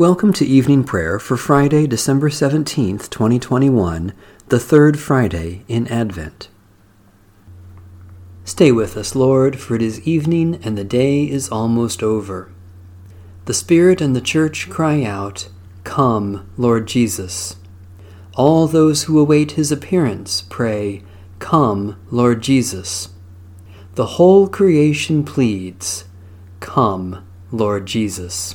Welcome to evening prayer for Friday, December 17th, 2021, the third Friday in Advent. Stay with us, Lord, for it is evening and the day is almost over. The Spirit and the Church cry out, Come, Lord Jesus. All those who await his appearance pray, Come, Lord Jesus. The whole creation pleads, Come, Lord Jesus.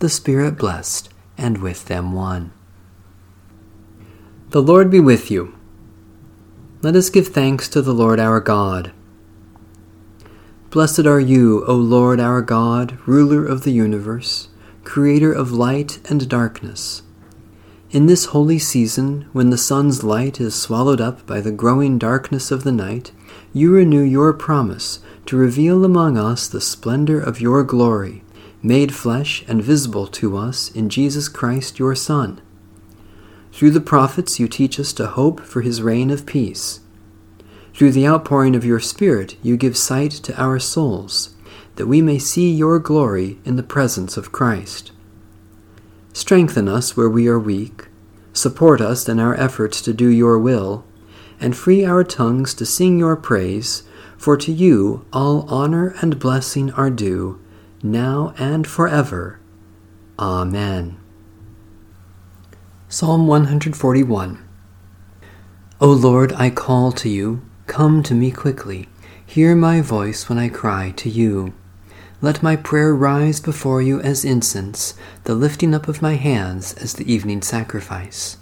the Spirit blessed, and with them one. The Lord be with you. Let us give thanks to the Lord our God. Blessed are you, O Lord our God, ruler of the universe, creator of light and darkness. In this holy season, when the sun's light is swallowed up by the growing darkness of the night, you renew your promise to reveal among us the splendor of your glory made flesh and visible to us in Jesus Christ your Son. Through the prophets you teach us to hope for his reign of peace. Through the outpouring of your Spirit you give sight to our souls, that we may see your glory in the presence of Christ. Strengthen us where we are weak, support us in our efforts to do your will, and free our tongues to sing your praise, for to you all honor and blessing are due now and forever. Amen. Psalm 141 O Lord, I call to you, come to me quickly. Hear my voice when I cry to you. Let my prayer rise before you as incense, the lifting up of my hands as the evening sacrifice.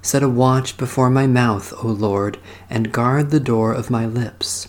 Set a watch before my mouth, O Lord, and guard the door of my lips.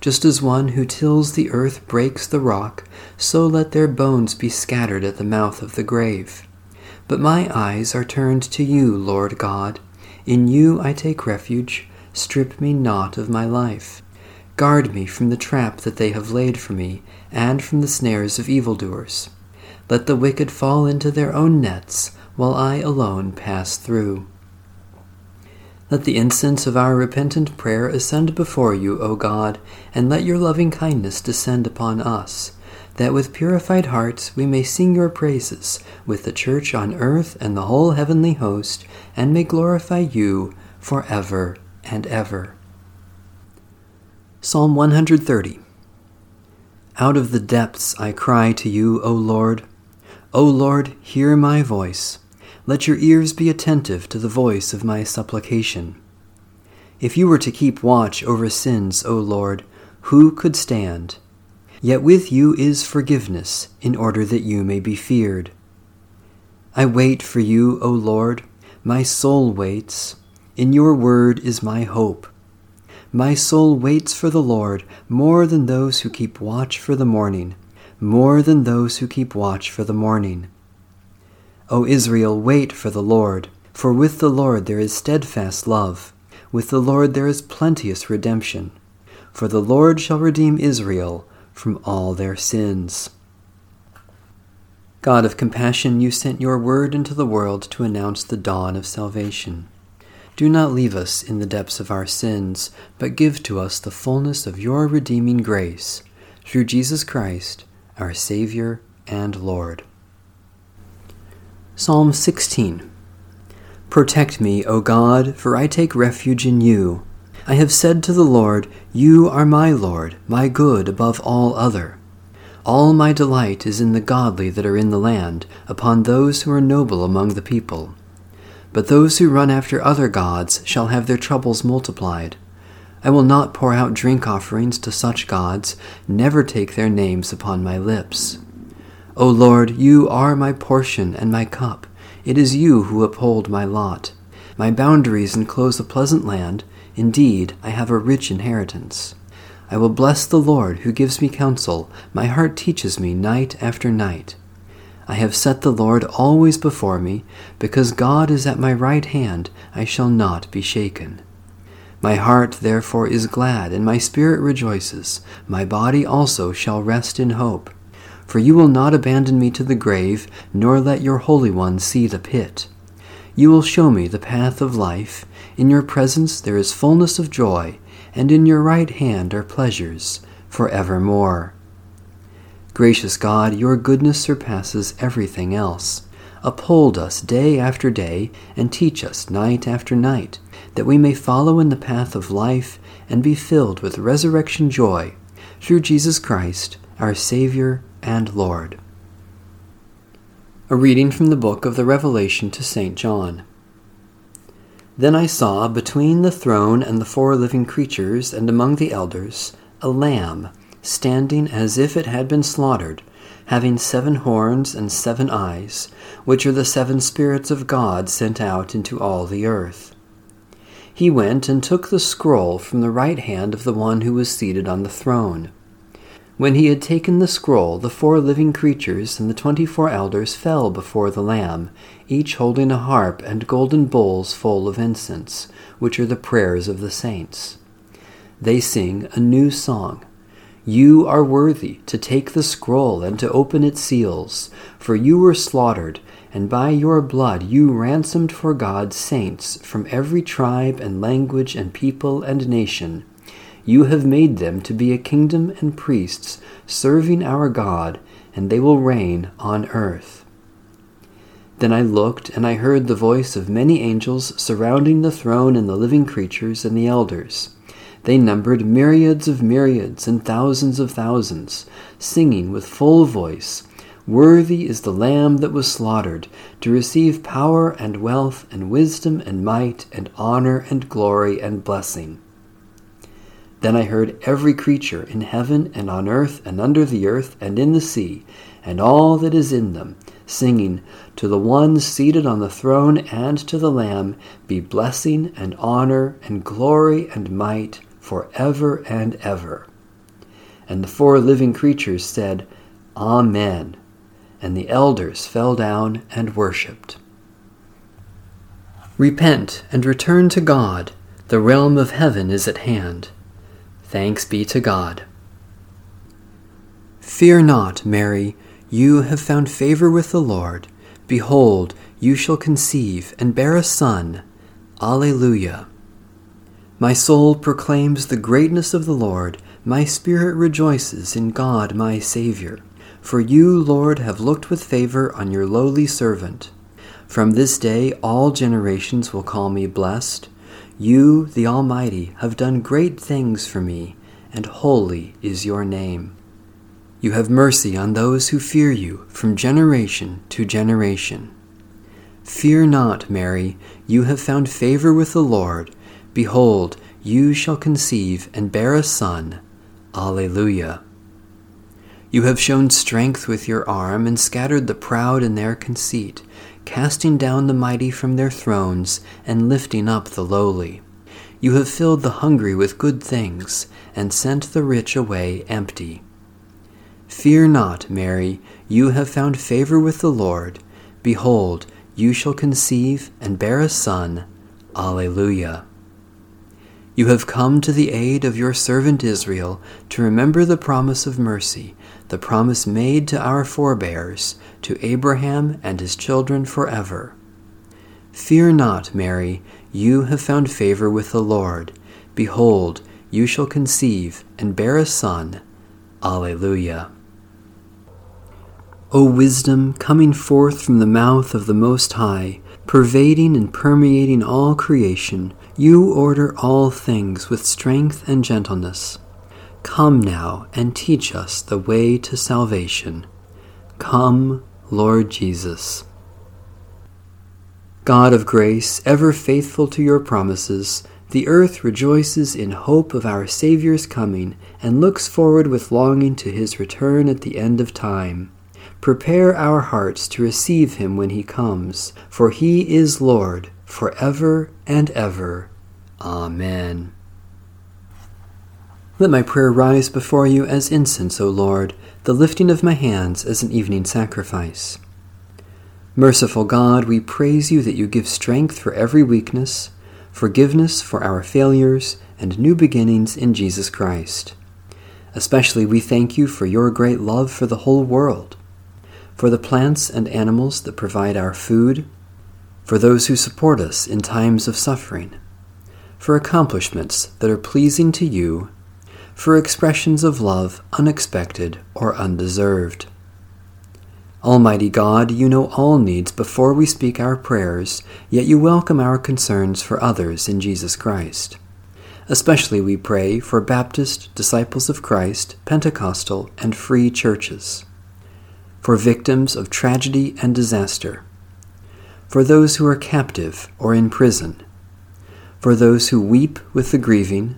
Just as one who tills the earth breaks the rock, so let their bones be scattered at the mouth of the grave. But my eyes are turned to you, Lord God. In you I take refuge. Strip me not of my life. Guard me from the trap that they have laid for me, and from the snares of evildoers. Let the wicked fall into their own nets, while I alone pass through. Let the incense of our repentant prayer ascend before you, O God, and let your loving kindness descend upon us, that with purified hearts we may sing your praises with the church on earth and the whole heavenly host, and may glorify you for ever and ever. Psalm 130 Out of the depths I cry to you, O Lord. O Lord, hear my voice. Let your ears be attentive to the voice of my supplication. If you were to keep watch over sins, O Lord, who could stand? Yet with you is forgiveness, in order that you may be feared. I wait for you, O Lord. My soul waits. In your word is my hope. My soul waits for the Lord more than those who keep watch for the morning, more than those who keep watch for the morning. O Israel, wait for the Lord, for with the Lord there is steadfast love, with the Lord there is plenteous redemption. For the Lord shall redeem Israel from all their sins. God of compassion, you sent your word into the world to announce the dawn of salvation. Do not leave us in the depths of our sins, but give to us the fullness of your redeeming grace, through Jesus Christ, our Savior and Lord. Psalm 16 Protect me, O God, for I take refuge in you. I have said to the Lord, You are my Lord, my good above all other. All my delight is in the godly that are in the land, upon those who are noble among the people. But those who run after other gods shall have their troubles multiplied. I will not pour out drink offerings to such gods, never take their names upon my lips. O Lord, you are my portion and my cup. It is you who uphold my lot. My boundaries enclose a pleasant land. Indeed, I have a rich inheritance. I will bless the Lord who gives me counsel. My heart teaches me night after night. I have set the Lord always before me. Because God is at my right hand, I shall not be shaken. My heart therefore is glad, and my spirit rejoices. My body also shall rest in hope. For you will not abandon me to the grave, nor let your Holy One see the pit. You will show me the path of life. In your presence there is fullness of joy, and in your right hand are pleasures for evermore. Gracious God, your goodness surpasses everything else. Uphold us day after day, and teach us night after night, that we may follow in the path of life and be filled with resurrection joy, through Jesus Christ, our Savior and Lord. A reading from the book of the Revelation to St. John. Then I saw between the throne and the four living creatures and among the elders a lamb standing as if it had been slaughtered, having seven horns and seven eyes, which are the seven spirits of God sent out into all the earth. He went and took the scroll from the right hand of the one who was seated on the throne. When he had taken the scroll, the four living creatures and the twenty four elders fell before the Lamb, each holding a harp and golden bowls full of incense, which are the prayers of the saints. They sing a new song. You are worthy to take the scroll and to open its seals, for you were slaughtered, and by your blood you ransomed for God saints from every tribe and language and people and nation you have made them to be a kingdom and priests, serving our God, and they will reign on earth. Then I looked, and I heard the voice of many angels surrounding the throne and the living creatures and the elders. They numbered myriads of myriads and thousands of thousands, singing with full voice, Worthy is the Lamb that was slaughtered, to receive power and wealth and wisdom and might and honor and glory and blessing. Then I heard every creature in heaven and on earth and under the earth and in the sea, and all that is in them, singing, To the one seated on the throne and to the Lamb be blessing and honor and glory and might for ever and ever. And the four living creatures said, Amen. And the elders fell down and worshipped. Repent and return to God. The realm of heaven is at hand. Thanks be to God. Fear not, Mary, you have found favor with the Lord. Behold, you shall conceive and bear a son. Alleluia. My soul proclaims the greatness of the Lord. My spirit rejoices in God my Saviour. For you, Lord, have looked with favor on your lowly servant. From this day all generations will call me blessed. You, the Almighty, have done great things for me, and holy is your name. You have mercy on those who fear you from generation to generation. Fear not, Mary, you have found favor with the Lord. Behold, you shall conceive and bear a son. Alleluia. You have shown strength with your arm and scattered the proud in their conceit casting down the mighty from their thrones and lifting up the lowly. You have filled the hungry with good things and sent the rich away empty. Fear not, Mary, you have found favor with the Lord. Behold, you shall conceive and bear a son. Alleluia. You have come to the aid of your servant Israel to remember the promise of mercy the promise made to our forebears, to Abraham and his children forever. Fear not, Mary, you have found favor with the Lord. Behold, you shall conceive and bear a son. Alleluia. O wisdom coming forth from the mouth of the Most High, pervading and permeating all creation, you order all things with strength and gentleness. Come now and teach us the way to salvation. Come, Lord Jesus. God of grace, ever faithful to your promises, the earth rejoices in hope of our Saviour's coming and looks forward with longing to his return at the end of time. Prepare our hearts to receive him when he comes, for he is Lord for ever and ever. Amen. Let my prayer rise before you as incense, O Lord, the lifting of my hands as an evening sacrifice. Merciful God, we praise you that you give strength for every weakness, forgiveness for our failures, and new beginnings in Jesus Christ. Especially we thank you for your great love for the whole world, for the plants and animals that provide our food, for those who support us in times of suffering, for accomplishments that are pleasing to you, for expressions of love unexpected or undeserved. Almighty God, you know all needs before we speak our prayers, yet you welcome our concerns for others in Jesus Christ. Especially we pray for Baptist, Disciples of Christ, Pentecostal, and free churches, for victims of tragedy and disaster, for those who are captive or in prison, for those who weep with the grieving,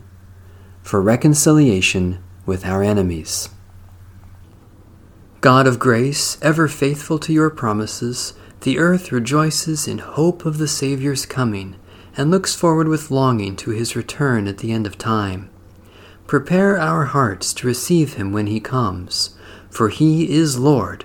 for reconciliation with our enemies. God of grace, ever faithful to your promises, the earth rejoices in hope of the Saviour's coming and looks forward with longing to his return at the end of time. Prepare our hearts to receive him when he comes, for he is Lord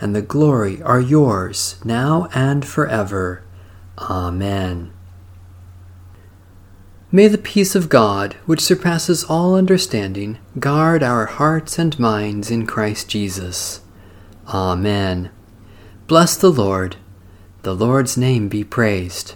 and the glory are yours, now and forever. Amen. May the peace of God, which surpasses all understanding, guard our hearts and minds in Christ Jesus. Amen. Bless the Lord. The Lord's name be praised.